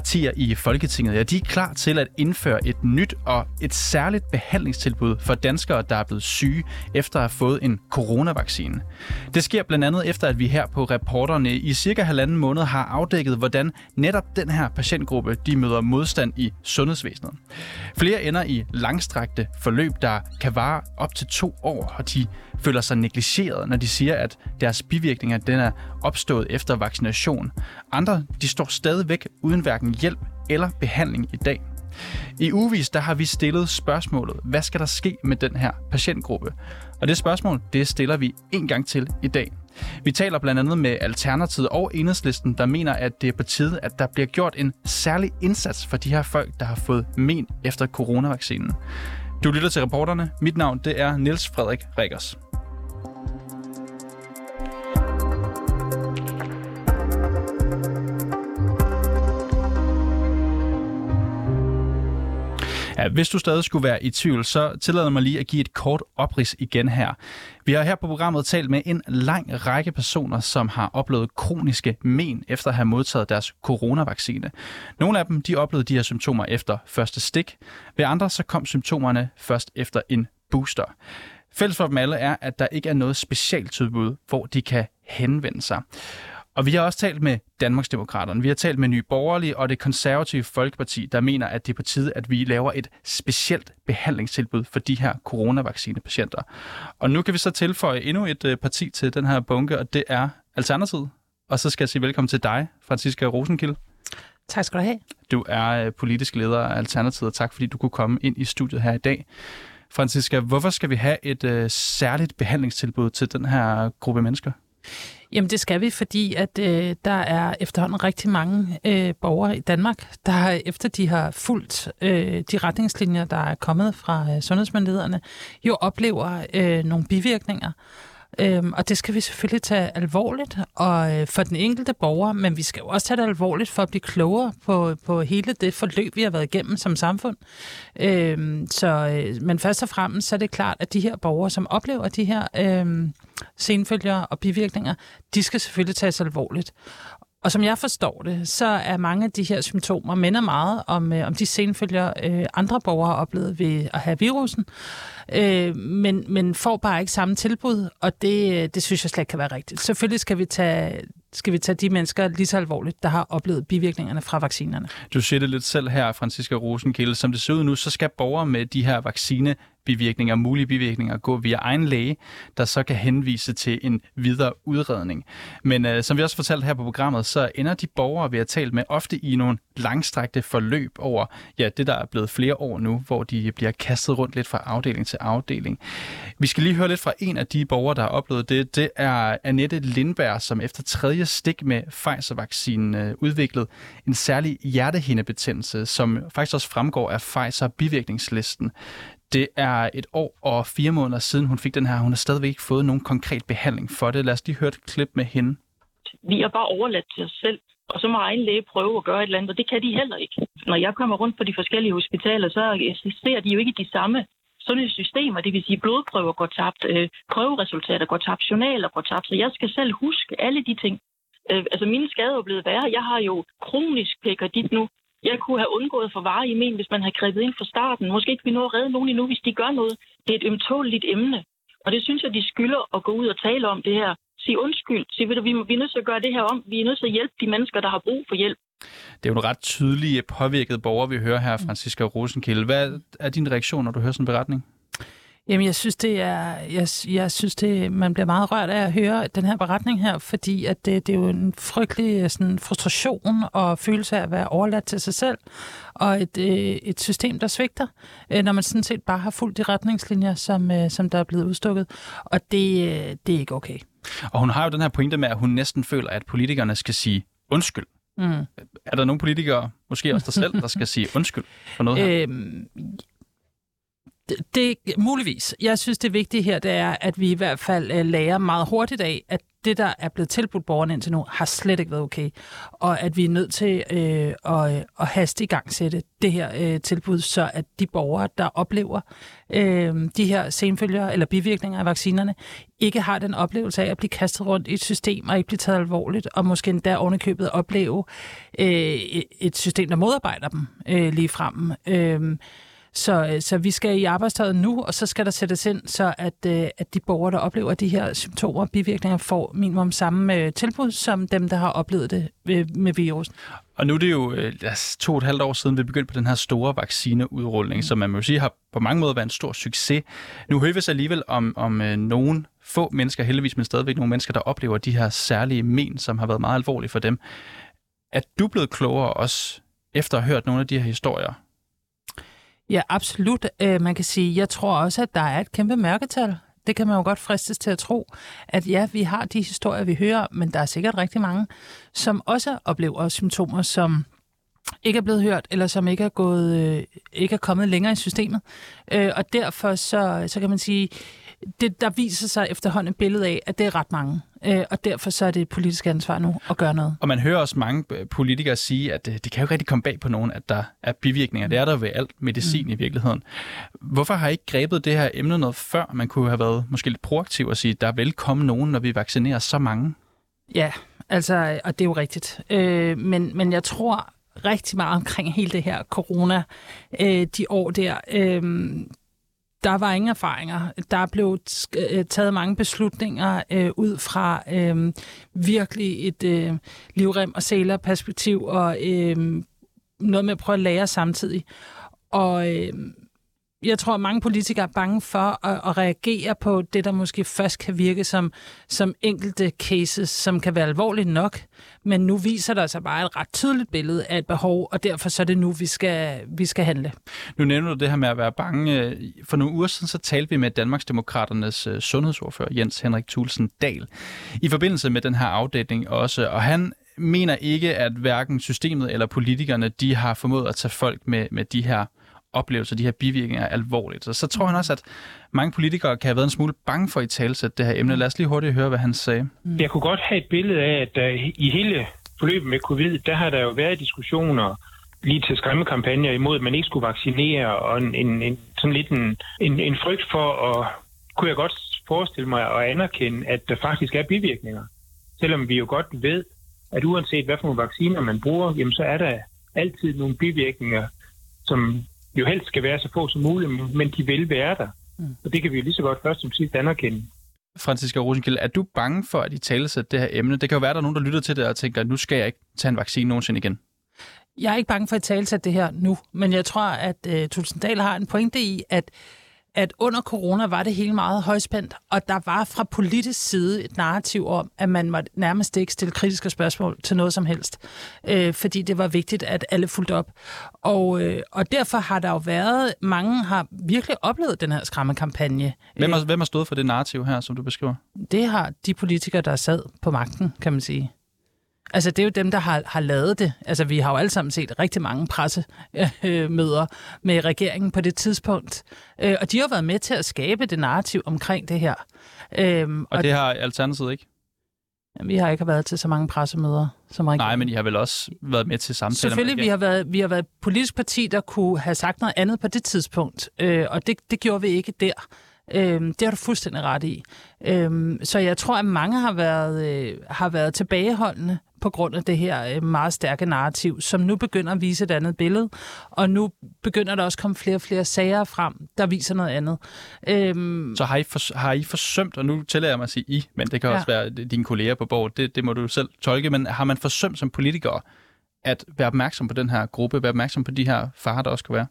Partier i Folketinget ja, de er klar til at indføre et nyt og et særligt behandlingstilbud for danskere, der er blevet syge efter at have fået en coronavaccine. Det sker blandt andet efter, at vi her på reporterne i cirka halvanden måned har afdækket, hvordan netop den her patientgruppe de møder modstand i sundhedsvæsenet. Flere ender i langstrakte forløb, der kan vare op til to år, og de føler sig negligeret, når de siger, at deres bivirkninger den er opstået efter vaccination. Andre de står stadigvæk uden hverken hjælp eller behandling i dag. I ugevis der har vi stillet spørgsmålet, hvad skal der ske med den her patientgruppe? Og det spørgsmål, det stiller vi en gang til i dag. Vi taler blandt andet med Alternativet og Enhedslisten, der mener, at det er på tide, at der bliver gjort en særlig indsats for de her folk, der har fået men efter coronavaccinen. Du lytter til reporterne. Mit navn det er Niels Frederik Rikkers. Ja, hvis du stadig skulle være i tvivl, så tillader mig lige at give et kort oprids igen her. Vi har her på programmet talt med en lang række personer, som har oplevet kroniske men efter at have modtaget deres coronavaccine. Nogle af dem de oplevede de her symptomer efter første stik. Ved andre så kom symptomerne først efter en booster. Fælles for dem alle er, at der ikke er noget specielt tilbud, hvor de kan henvende sig. Og vi har også talt med Danmarksdemokraterne, vi har talt med Nye Borgerlige og det konservative Folkeparti, der mener, at det er på tide, at vi laver et specielt behandlingstilbud for de her coronavaccinepatienter. Og nu kan vi så tilføje endnu et øh, parti til den her bunke, og det er Alternativet. Og så skal jeg sige velkommen til dig, Franziska Rosenkilde. Tak skal du have. Du er øh, politisk leder af Alternativet, og tak fordi du kunne komme ind i studiet her i dag. Franziska, hvorfor skal vi have et øh, særligt behandlingstilbud til den her gruppe mennesker? Jamen det skal vi, fordi at øh, der er efterhånden rigtig mange øh, borgere i Danmark, der efter de har fulgt øh, de retningslinjer, der er kommet fra øh, sundhedsmyndighederne, jo oplever øh, nogle bivirkninger. Øhm, og det skal vi selvfølgelig tage alvorligt og øh, for den enkelte borger, men vi skal jo også tage det alvorligt for at blive klogere på, på hele det forløb, vi har været igennem som samfund. Øhm, så, øh, men først og fremmest så er det klart, at de her borgere, som oplever de her øh, senfølger og bivirkninger, de skal selvfølgelig tages alvorligt. Og som jeg forstår det, så er mange af de her symptomer minder meget om, øh, om de senfølger, øh, andre borgere har oplevet ved at have virusen, øh, men, men får bare ikke samme tilbud, og det, det synes jeg slet ikke kan være rigtigt. Selvfølgelig skal vi tage skal vi tage de mennesker lige så alvorligt, der har oplevet bivirkningerne fra vaccinerne. Du siger det lidt selv her, Franziska Rosenkilde. Som det ser ud nu, så skal borgere med de her vaccine bivirkninger, mulige bivirkninger, gå via egen læge, der så kan henvise til en videre udredning. Men øh, som vi også fortalte her på programmet, så ender de borgere, vi har talt med, ofte i nogle langstrakte forløb over ja, det, der er blevet flere år nu, hvor de bliver kastet rundt lidt fra afdeling til afdeling. Vi skal lige høre lidt fra en af de borgere, der har oplevet det. Det er Annette Lindberg, som efter tredje stik med Pfizer-vaccinen øh, udviklede en særlig hjertehindebetændelse, som faktisk også fremgår af Pfizer-bivirkningslisten. Det er et år og fire måneder siden, hun fik den her. Hun har stadigvæk ikke fået nogen konkret behandling for det. Lad os lige høre et klip med hende. Vi er bare overladt til os selv, og så må egen læge prøve at gøre et eller andet, og det kan de heller ikke. Når jeg kommer rundt på de forskellige hospitaler, så ser de jo ikke de samme sundhedssystemer, det vil sige blodprøver går tabt, øh, prøveresultater går tabt, journaler går tabt, så jeg skal selv huske alle de ting. Øh, altså mine skader er blevet værre. Jeg har jo kronisk dit nu, jeg kunne have undgået for vare i men, hvis man havde grebet ind fra starten. Måske ikke vi nå at redde nogen endnu, hvis de gør noget. Det er et ømtåligt emne. Og det synes jeg, de skylder at gå ud og tale om det her. Sige undskyld. Sige, ved du, vi, vi er nødt til at gøre det her om. Vi er nødt til at hjælpe de mennesker, der har brug for hjælp. Det er jo en ret tydelig påvirket borger, vi hører her, Franziska Rosenkilde. Hvad er din reaktion, når du hører sådan en beretning? Jamen, jeg synes, det er, jeg, jeg synes det, man bliver meget rørt af at høre den her beretning her, fordi at det, det er jo en frygtelig sådan, frustration og følelse af at være overladt til sig selv, og et, øh, et system, der svigter, øh, når man sådan set bare har fulgt de retningslinjer, som, øh, som der er blevet udstukket. Og det, det er ikke okay. Og hun har jo den her pointe med, at hun næsten føler, at politikerne skal sige undskyld. Mm. Er der nogle politikere, måske også dig selv, der skal sige undskyld for noget her? Øhm, det, det muligvis. Jeg synes, det vigtige her, det er, at vi i hvert fald øh, lærer meget hurtigt af, at det, der er blevet tilbudt borgerne indtil nu, har slet ikke været okay. Og at vi er nødt til øh, at, øh, at haste i gang sætte det her øh, tilbud, så at de borgere, der oplever øh, de her senfølger eller bivirkninger af vaccinerne, ikke har den oplevelse af at blive kastet rundt i et system og ikke blive taget alvorligt, og måske endda ovenikøbet opleve øh, et system, der modarbejder dem øh, lige frem. Øh, så, øh, så vi skal i arbejdstøjet nu, og så skal der sættes ind, så at, øh, at de borgere, der oplever de her symptomer og bivirkninger, får minimum samme øh, tilbud som dem, der har oplevet det med virusen. Og nu er det jo øh, to og et halvt år siden, vi begyndte på den her store vaccineudrulning, mm. som man må sige har på mange måder været en stor succes. Nu hører vi så alligevel om, om øh, nogen få mennesker, heldigvis, men stadigvæk nogle mennesker, der oplever de her særlige men, som har været meget alvorlige for dem. Er du blevet klogere også, efter at have hørt nogle af de her historier? Ja, absolut. Øh, man kan sige, jeg tror også, at der er et kæmpe mørketal. Det kan man jo godt fristes til at tro, at ja, vi har de historier, vi hører, men der er sikkert rigtig mange, som også oplever symptomer, som ikke er blevet hørt, eller som ikke er, gået, øh, ikke er kommet længere i systemet. Øh, og derfor så, så kan man sige, det, der viser sig efterhånden et billede af, at det er ret mange. Øh, og derfor så er det et politisk ansvar nu at gøre noget. Og man hører også mange politikere sige, at det, det kan jo rigtig komme bag på nogen, at der er bivirkninger. Det er der ved alt medicin mm. i virkeligheden. Hvorfor har I ikke grebet det her emne noget før? Man kunne have været måske lidt proaktiv og sige, at der er velkommen nogen, når vi vaccinerer så mange. Ja, altså, og det er jo rigtigt. Øh, men, men jeg tror rigtig meget omkring hele det her corona, øh, de år der. Øh, der var ingen erfaringer. Der blev øh, taget mange beslutninger øh, ud fra øh, virkelig et øh, livrem og sælerperspektiv, og øh, noget med at prøve at lære samtidig. Og øh, jeg tror, at mange politikere er bange for at, at reagere på det, der måske først kan virke som, som enkelte cases, som kan være alvorligt nok. Men nu viser der sig bare et ret tydeligt billede af et behov, og derfor så er det nu, vi skal, vi skal handle. Nu nævner du det her med at være bange. For nogle uger siden så talte vi med Danmarksdemokraternes øh, sundhedsordfører Jens Henrik Thulsen Dahl i forbindelse med den her afdækning også, og han mener ikke, at hverken systemet eller politikerne de har formået at tage folk med, med de her oplevelser, de her bivirkninger alvorligt. Så, så tror han også, at mange politikere kan have været en smule bange for i talsæt det her emne. Lad os lige hurtigt høre, hvad han sagde. Mm. Jeg kunne godt have et billede af, at uh, i hele forløbet med covid, der har der jo været diskussioner lige til skræmmekampagner imod, at man ikke skulle vaccinere, og en, en, en sådan lidt en, en, en frygt for at, kunne jeg godt forestille mig at anerkende, at der faktisk er bivirkninger. Selvom vi jo godt ved, at uanset hvad for nogle vacciner man bruger, jamen så er der altid nogle bivirkninger, som jo helst skal være så få som muligt, men de vil være der. Mm. Og det kan vi jo lige så godt først som sidst anerkende. Franziska Rosenkilde, er du bange for, at I talesætter det her emne? Det kan jo være, at der er nogen, der lytter til det og tænker, at nu skal jeg ikke tage en vaccine nogensinde igen. Jeg er ikke bange for at talesætte det her nu, men jeg tror, at uh, Tulsendal har en pointe i, at at under corona var det hele meget højspændt, og der var fra politisk side et narrativ om, at man måtte nærmest ikke stille kritiske spørgsmål til noget som helst, øh, fordi det var vigtigt, at alle fulgte op. Og, øh, og derfor har der jo været, mange har virkelig oplevet den her skræmmekampagne. Hvem har, hvem har stået for det narrativ her, som du beskriver? Det har de politikere, der sad på magten, kan man sige. Altså, det er jo dem, der har, har lavet det. Altså, vi har jo alle sammen set rigtig mange pressemøder med regeringen på det tidspunkt. Øh, og de har været med til at skabe det narrativ omkring det her. Øhm, og, og det har Alternativet ikke? Vi har ikke været til så mange pressemøder som regeringen. Nej, men I har vel også været med til samtaler Selvfølgelig, vi har, været, vi har været et politisk parti, der kunne have sagt noget andet på det tidspunkt. Øh, og det, det gjorde vi ikke der. Øhm, det har du fuldstændig ret i. Øhm, så jeg tror, at mange har været, øh, har været tilbageholdende på grund af det her øh, meget stærke narrativ, som nu begynder at vise et andet billede, og nu begynder der også at komme flere og flere sager frem, der viser noget andet. Øhm, så har I, for, har I forsømt, og nu tæller jeg mig at sige I, men det kan ja. også være dine kolleger på bordet, det, det må du selv tolke, men har man forsømt som politiker at være opmærksom på den her gruppe, være opmærksom på de her farer, der også kan være?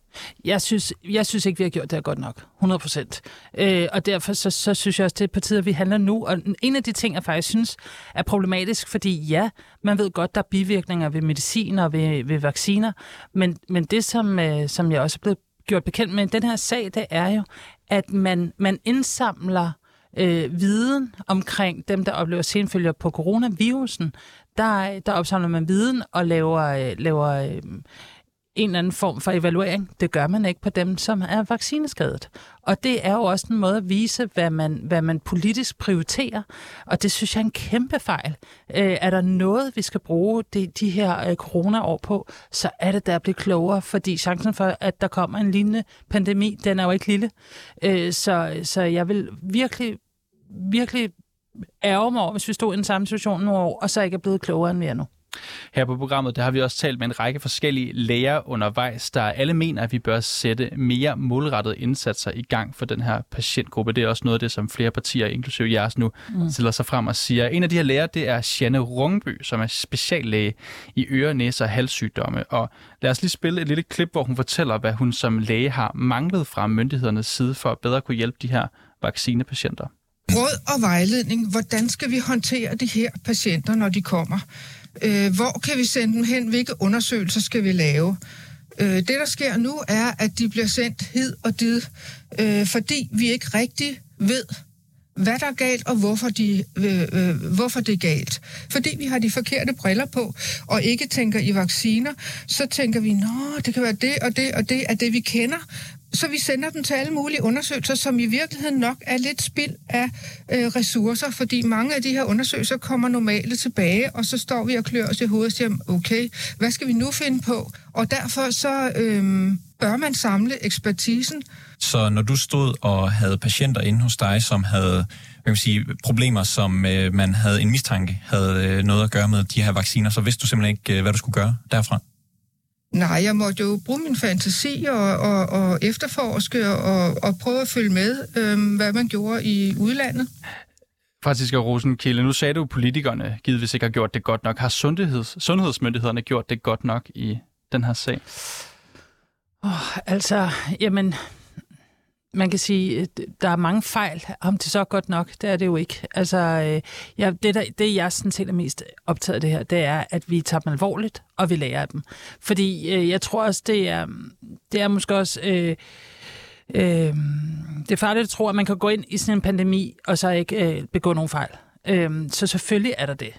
Jeg synes, jeg synes ikke, vi har gjort det godt nok. 100 procent. Øh, og derfor så, så synes jeg også, det er på tide, at vi handler nu. Og en af de ting, jeg faktisk synes er problematisk, fordi ja, man ved godt, der er bivirkninger ved medicin og ved, ved vacciner, men, men det, som, øh, som jeg også er blevet gjort bekendt med den her sag, det er jo, at man, man indsamler øh, Øh, viden omkring dem, der oplever senfølger på coronavirusen, der, der opsamler man viden og laver, øh, laver øh, en eller anden form for evaluering. Det gør man ikke på dem, som er vaccineskadet. Og det er jo også en måde at vise, hvad man, hvad man politisk prioriterer. Og det synes jeg er en kæmpe fejl. Øh, er der noget, vi skal bruge de, de her øh, corona-år på, så er det der at blive klogere, fordi chancen for, at der kommer en lignende pandemi, den er jo ikke lille. Øh, så, så jeg vil virkelig, virkelig ærge mig over, hvis vi stod i den samme situation nogle år, og så ikke er blevet klogere end vi er nu. Her på programmet der har vi også talt med en række forskellige læger undervejs, der alle mener, at vi bør sætte mere målrettede indsatser i gang for den her patientgruppe. Det er også noget af det, som flere partier, inklusive jeres nu, mm. stiller sig frem og siger. En af de her læger, det er Janne Rungby, som er speciallæge i øre, næse og halssygdomme. Og lad os lige spille et lille klip, hvor hun fortæller, hvad hun som læge har manglet fra myndighedernes side for at bedre kunne hjælpe de her vaccinepatienter. Råd og vejledning. Hvordan skal vi håndtere de her patienter, når de kommer? Øh, hvor kan vi sende dem hen? Hvilke undersøgelser skal vi lave? Øh, det, der sker nu, er, at de bliver sendt hid og did, øh, fordi vi ikke rigtig ved, hvad der er galt, og hvorfor, de, øh, øh, hvorfor det er galt. Fordi vi har de forkerte briller på, og ikke tænker i vacciner, så tænker vi, nå, det kan være det og det og det er det, vi kender, så vi sender dem til alle mulige undersøgelser, som i virkeligheden nok er lidt spild af øh, ressourcer, fordi mange af de her undersøgelser kommer normale tilbage, og så står vi og klør os i hovedet og siger, okay, hvad skal vi nu finde på? Og derfor så øh, bør man samle ekspertisen. Så når du stod og havde patienter inde hos dig, som havde hvad kan sige, problemer, som øh, man havde en mistanke, havde øh, noget at gøre med de her vacciner, så vidste du simpelthen ikke, øh, hvad du skulle gøre derfra? Nej, jeg måtte jo bruge min fantasi og, og, og efterforske og, og prøve at følge med, øhm, hvad man gjorde i udlandet. Franziska Rosenkilde, nu sagde du, at politikerne givetvis ikke har gjort det godt nok. Har sundheds, sundhedsmyndighederne gjort det godt nok i den her sag? Oh, altså, jamen, man kan sige, øh, der er mange fejl. Om det så er godt nok, det er det jo ikke. Altså, øh, ja, det, der, det, jeg sådan set er mest optaget af det her, det er, at vi tager dem alvorligt, og vi lærer af dem. Fordi øh, jeg tror også, det er, det er måske også... Øh, øh, det er farligt at tro, at man kan gå ind i sådan en pandemi, og så ikke øh, begå nogen fejl. Øh, så selvfølgelig er der det.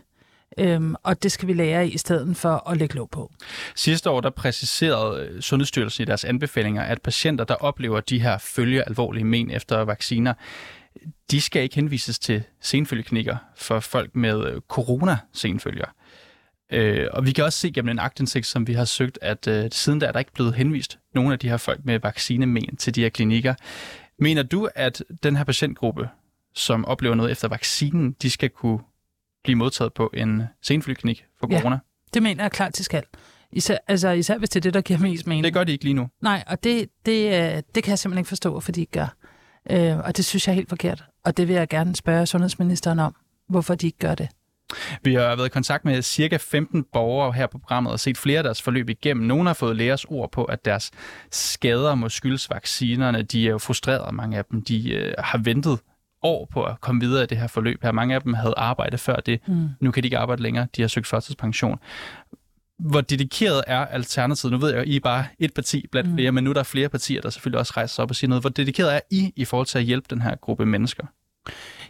Øhm, og det skal vi lære i stedet for at lægge lov på. Sidste år der præciserede øh, Sundhedsstyrelsen i deres anbefalinger, at patienter, der oplever de her følge alvorlige men efter vacciner, de skal ikke henvises til senfølgeklinikker for folk med øh, corona-senfølger. Øh, og vi kan også se gennem en aktindsigt, som vi har søgt, at øh, siden da er der ikke blevet henvist nogen af de her folk med vaccinemen til de her klinikker. Mener du, at den her patientgruppe, som oplever noget efter vaccinen, de skal kunne blive modtaget på en senflyklinik for corona? Ja, det mener jeg klart, de skal. Især, altså, især hvis det er det, der giver mest mening. Det gør de ikke lige nu. Nej, og det, det, øh, det kan jeg simpelthen ikke forstå, hvorfor de ikke gør. Øh, og det synes jeg er helt forkert. Og det vil jeg gerne spørge sundhedsministeren om, hvorfor de ikke gør det. Vi har været i kontakt med cirka 15 borgere her på programmet og set flere af deres forløb igennem. Nogle har fået lægers ord på, at deres skader må skyldes vaccinerne. De er jo frustrerede, mange af dem. De øh, har ventet år på at komme videre i det her forløb her. Mange af dem havde arbejde før det. Mm. Nu kan de ikke arbejde længere. De har søgt førtidspension. Hvor dedikeret er Alternativet? Nu ved jeg, at I er bare et parti blandt mm. flere, men nu er der flere partier, der selvfølgelig også rejser sig op og siger noget. Hvor dedikeret er I i forhold til at hjælpe den her gruppe mennesker?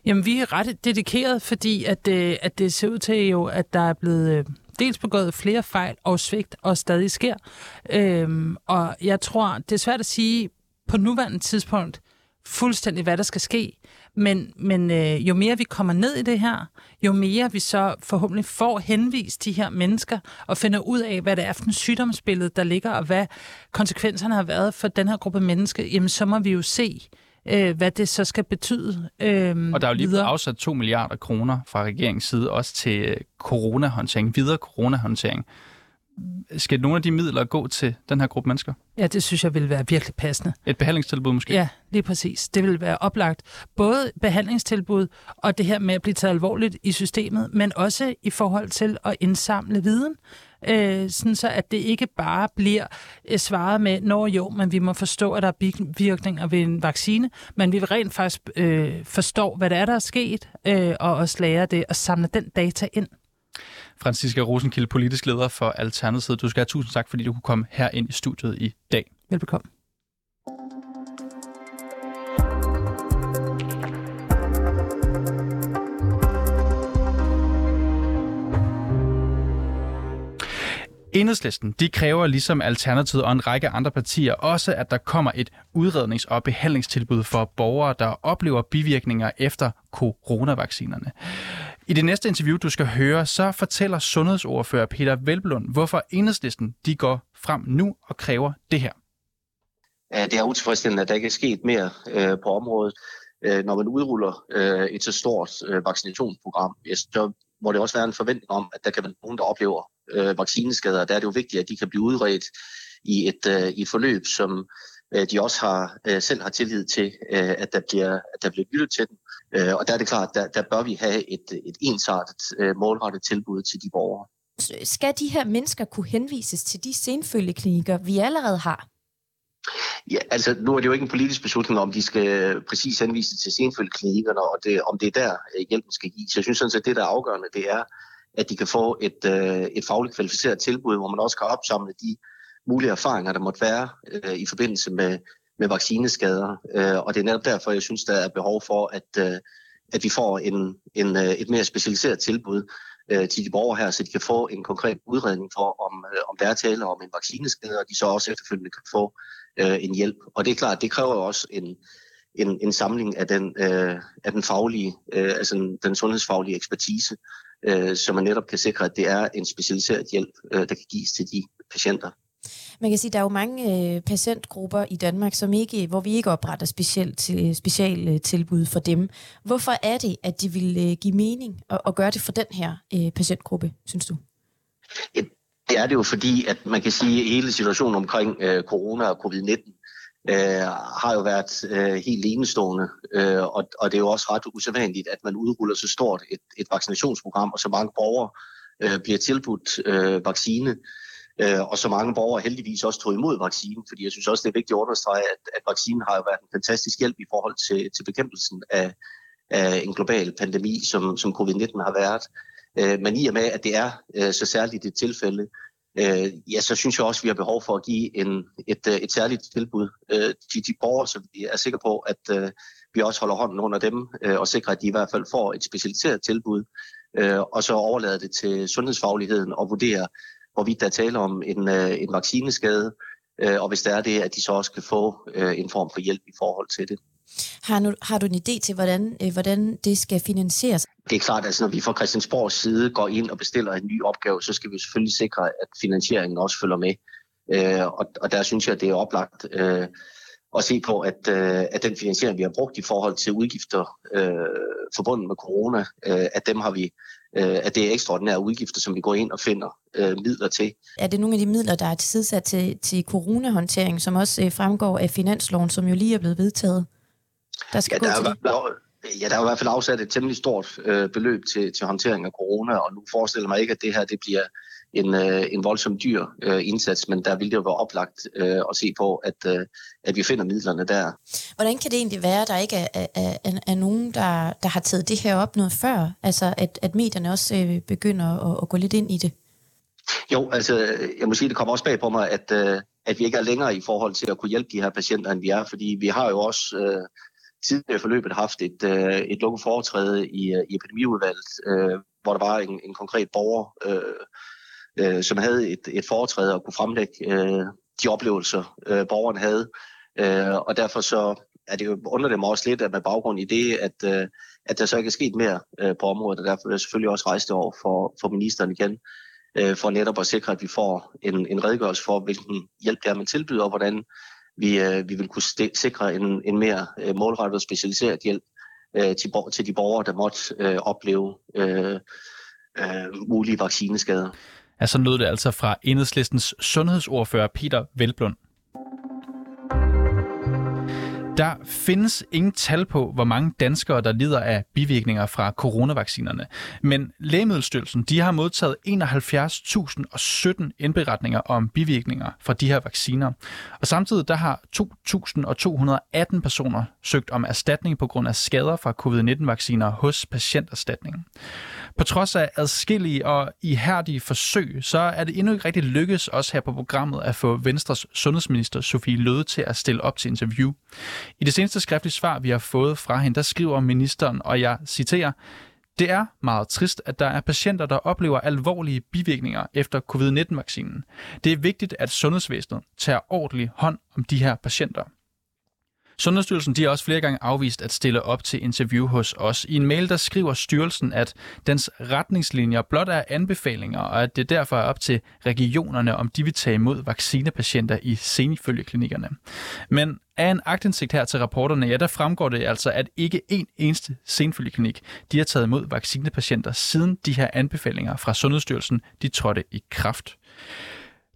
Jamen, vi er ret dedikeret, fordi at, øh, at det ser ud til jo, at der er blevet øh, dels begået flere fejl og svigt, og stadig sker. Øhm, og jeg tror, det er svært at sige på nuværende tidspunkt fuldstændig, hvad der skal ske. Men, men øh, jo mere vi kommer ned i det her, jo mere vi så forhåbentlig får henvist de her mennesker og finder ud af, hvad det er for en sygdomsbillede, der ligger, og hvad konsekvenserne har været for den her gruppe mennesker, jamen så må vi jo se, øh, hvad det så skal betyde øh, Og der er jo lige videre. afsat 2 milliarder kroner fra regeringens side også til øh, coronahåndtering, videre coronahåndtering skal nogle af de midler gå til den her gruppe mennesker? Ja, det synes jeg vil være virkelig passende. Et behandlingstilbud måske? Ja, lige præcis. Det vil være oplagt. Både behandlingstilbud og det her med at blive taget alvorligt i systemet, men også i forhold til at indsamle viden, øh, sådan så at det ikke bare bliver øh, svaret med, når jo, men vi må forstå, at der er bivirkninger ved en vaccine, men vi vil rent faktisk øh, forstå, hvad det er, der er sket, øh, og også lære det og samle den data ind. Franziska Rosenkilde, politisk leder for Alternativet. Du skal have tusind tak, fordi du kunne komme her ind i studiet i dag. Velbekomme. Enhedslisten de kræver ligesom Alternativet og en række andre partier også, at der kommer et udrednings- og behandlingstilbud for borgere, der oplever bivirkninger efter coronavaccinerne. I det næste interview, du skal høre, så fortæller sundhedsordfører Peter Velblund, hvorfor Enhedslisten de går frem nu og kræver det her. Det er utilfredsstillende, at der ikke er sket mere øh, på området. Øh, når man udruller øh, et så stort øh, vaccinationsprogram, så må det også være en forventning om, at der kan være nogen, der oplever øh, vaccineskader. Der er det jo vigtigt, at de kan blive udredt i et, øh, i et forløb, som øh, de også har øh, selv har tillid til, øh, at, der bliver, at der bliver lyttet til dem. Øh, og der er det klart, der, der bør vi have et, et ensartet, øh, målrettet tilbud til de borgere. Skal de her mennesker kunne henvises til de senfølgeklinikker, vi allerede har? Ja, altså nu er det jo ikke en politisk beslutning, om de skal præcis henvise til senfølgeklinikkerne, og det, om det er der øh, hjælpen skal gives. Jeg synes sådan set, det der er afgørende, det er, at de kan få et, øh, et fagligt kvalificeret tilbud, hvor man også kan opsamle de mulige erfaringer, der måtte være øh, i forbindelse med, med vaccineskader. Øh, og det er netop derfor, jeg synes, der er behov for, at, øh, at vi får en, en, øh, et mere specialiseret tilbud øh, til de borgere her, så de kan få en konkret udredning for, om, øh, om der er tale om en vaccineskade, og de så også efterfølgende kan få øh, en hjælp. Og det er klart, det kræver jo også en, en, en samling af den, øh, af den faglige, øh, altså den sundhedsfaglige ekspertise, øh, så man netop kan sikre, at det er en specialiseret hjælp, øh, der kan gives til de patienter. Man kan sige, at der er jo mange øh, patientgrupper i Danmark, som ikke, hvor vi ikke opretter specielt øh, til, speciale tilbud for dem. Hvorfor er det, at de vil øh, give mening at, at gøre det for den her øh, patientgruppe, synes du? Det er det jo fordi, at man kan sige, at hele situationen omkring øh, corona og covid-19 øh, har jo været øh, helt enestående, øh, og, og det er jo også ret usædvanligt, at man udruller så stort et, et vaccinationsprogram, og så mange borgere øh, bliver tilbudt øh, vaccine, Øh, og så mange borgere heldigvis også tog imod vaccinen, fordi jeg synes også, det er vigtigt at understrege, at, at vaccinen har jo været en fantastisk hjælp i forhold til, til bekæmpelsen af, af en global pandemi, som, som covid-19 har været. Øh, men i og med, at det er øh, så særligt et tilfælde, ja, så synes jeg også, at vi har behov for at give en, et, et særligt tilbud til de borgere, så vi er sikre på, at vi også holder hånden under dem og sikrer, at de i hvert fald får et specialiseret tilbud, og så overlader det til sundhedsfagligheden og vurdere, hvorvidt der er tale om en, øh, en vaccineskade, øh, og hvis der er det, at de så også kan få øh, en form for hjælp i forhold til det. Har, nu, har du en idé til, hvordan, øh, hvordan det skal finansieres? Det er klart, at altså, når vi fra Christiansborgs side går ind og bestiller en ny opgave, så skal vi selvfølgelig sikre, at finansieringen også følger med. Øh, og, og der synes jeg, at det er oplagt øh, at se på, at, øh, at den finansiering, vi har brugt i forhold til udgifter øh, forbundet med corona, øh, at dem har vi øh, at det er ekstraordinære udgifter, som vi går ind og finder øh, midler til. Er det nogle af de midler, der er tilsat til, til coronahåndtering, som også øh, fremgår af finansloven, som jo lige er blevet vedtaget? Der skal ja, der, er, der, ja, der er i hvert fald afsat et temmelig stort øh, beløb til, til håndtering af corona, og nu forestiller mig ikke, at det her det bliver en, øh, en voldsom dyr øh, indsats, men der vil det jo være oplagt øh, at se på, at, øh, at vi finder midlerne der. Hvordan kan det egentlig være, at der ikke er, er, er, er nogen, der, der har taget det her op noget før? Altså, at, at medierne også øh, begynder at, at gå lidt ind i det? Jo, altså, jeg må sige, det kommer også bag på mig, at, øh, at vi ikke er længere i forhold til at kunne hjælpe de her patienter, end vi er, fordi vi har jo også øh, tidligere i forløbet haft et, øh, et lukket foretræde i, øh, i epidemiudvalget, øh, hvor der var en, en konkret borger, øh, øh, som havde et, et foretræde og kunne fremlægge øh, de oplevelser, øh, borgeren havde. Øh, og derfor så er det jo, under dem også lidt, at med baggrund i det, at, øh, at der så ikke er sket mere øh, på området, og derfor vil jeg selvfølgelig også rejse det over for, for ministeren igen, øh, for netop at sikre, at vi får en, en redegørelse for, hvilken hjælp det er, man tilbyder, og hvordan vi, øh, vi vil kunne sikre en, en mere øh, målrettet og specialiseret hjælp øh, til, til de borgere, der måtte øh, opleve øh, øh, mulige vaccineskader. Ja, så lød det altså fra enhedslistens sundhedsordfører Peter Velblund. Der findes ingen tal på, hvor mange danskere, der lider af bivirkninger fra coronavaccinerne. Men Lægemiddelstyrelsen de har modtaget 71.017 indberetninger om bivirkninger fra de her vacciner. Og samtidig der har 2.218 personer søgt om erstatning på grund af skader fra covid-19-vacciner hos patienterstatningen. På trods af adskillige og ihærdige forsøg, så er det endnu ikke rigtig lykkedes os her på programmet at få Venstres sundhedsminister Sofie Løde til at stille op til interview. I det seneste skriftlige svar, vi har fået fra hende, der skriver ministeren, og jeg citerer, Det er meget trist, at der er patienter, der oplever alvorlige bivirkninger efter covid-19-vaccinen. Det er vigtigt, at sundhedsvæsenet tager ordentlig hånd om de her patienter. Sundhedsstyrelsen de har også flere gange afvist at stille op til interview hos os. I en mail der skriver styrelsen, at dens retningslinjer blot er anbefalinger, og at det derfor er op til regionerne, om de vil tage imod vaccinepatienter i senifølgeklinikkerne. Men af en agtindsigt her til rapporterne, ja, der fremgår det altså, at ikke en eneste senfølgeklinik, de har taget imod vaccinepatienter, siden de her anbefalinger fra Sundhedsstyrelsen, de trådte i kraft.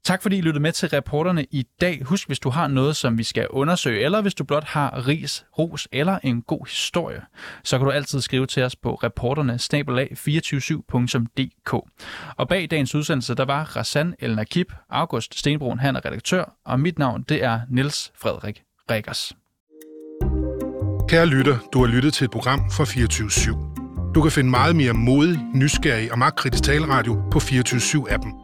Tak fordi I lyttede med til reporterne i dag. Husk, hvis du har noget, som vi skal undersøge, eller hvis du blot har ris, ros eller en god historie, så kan du altid skrive til os på reporterne 247dk Og bag dagens udsendelse, der var Rassan El Nakib, August Stenbrun, han er redaktør, og mit navn, det er Niels Frederik Rikkers. Kære lytter, du har lyttet til et program fra 24 /7. Du kan finde meget mere modig, nysgerrig og magtkritisk taleradio på 24 appen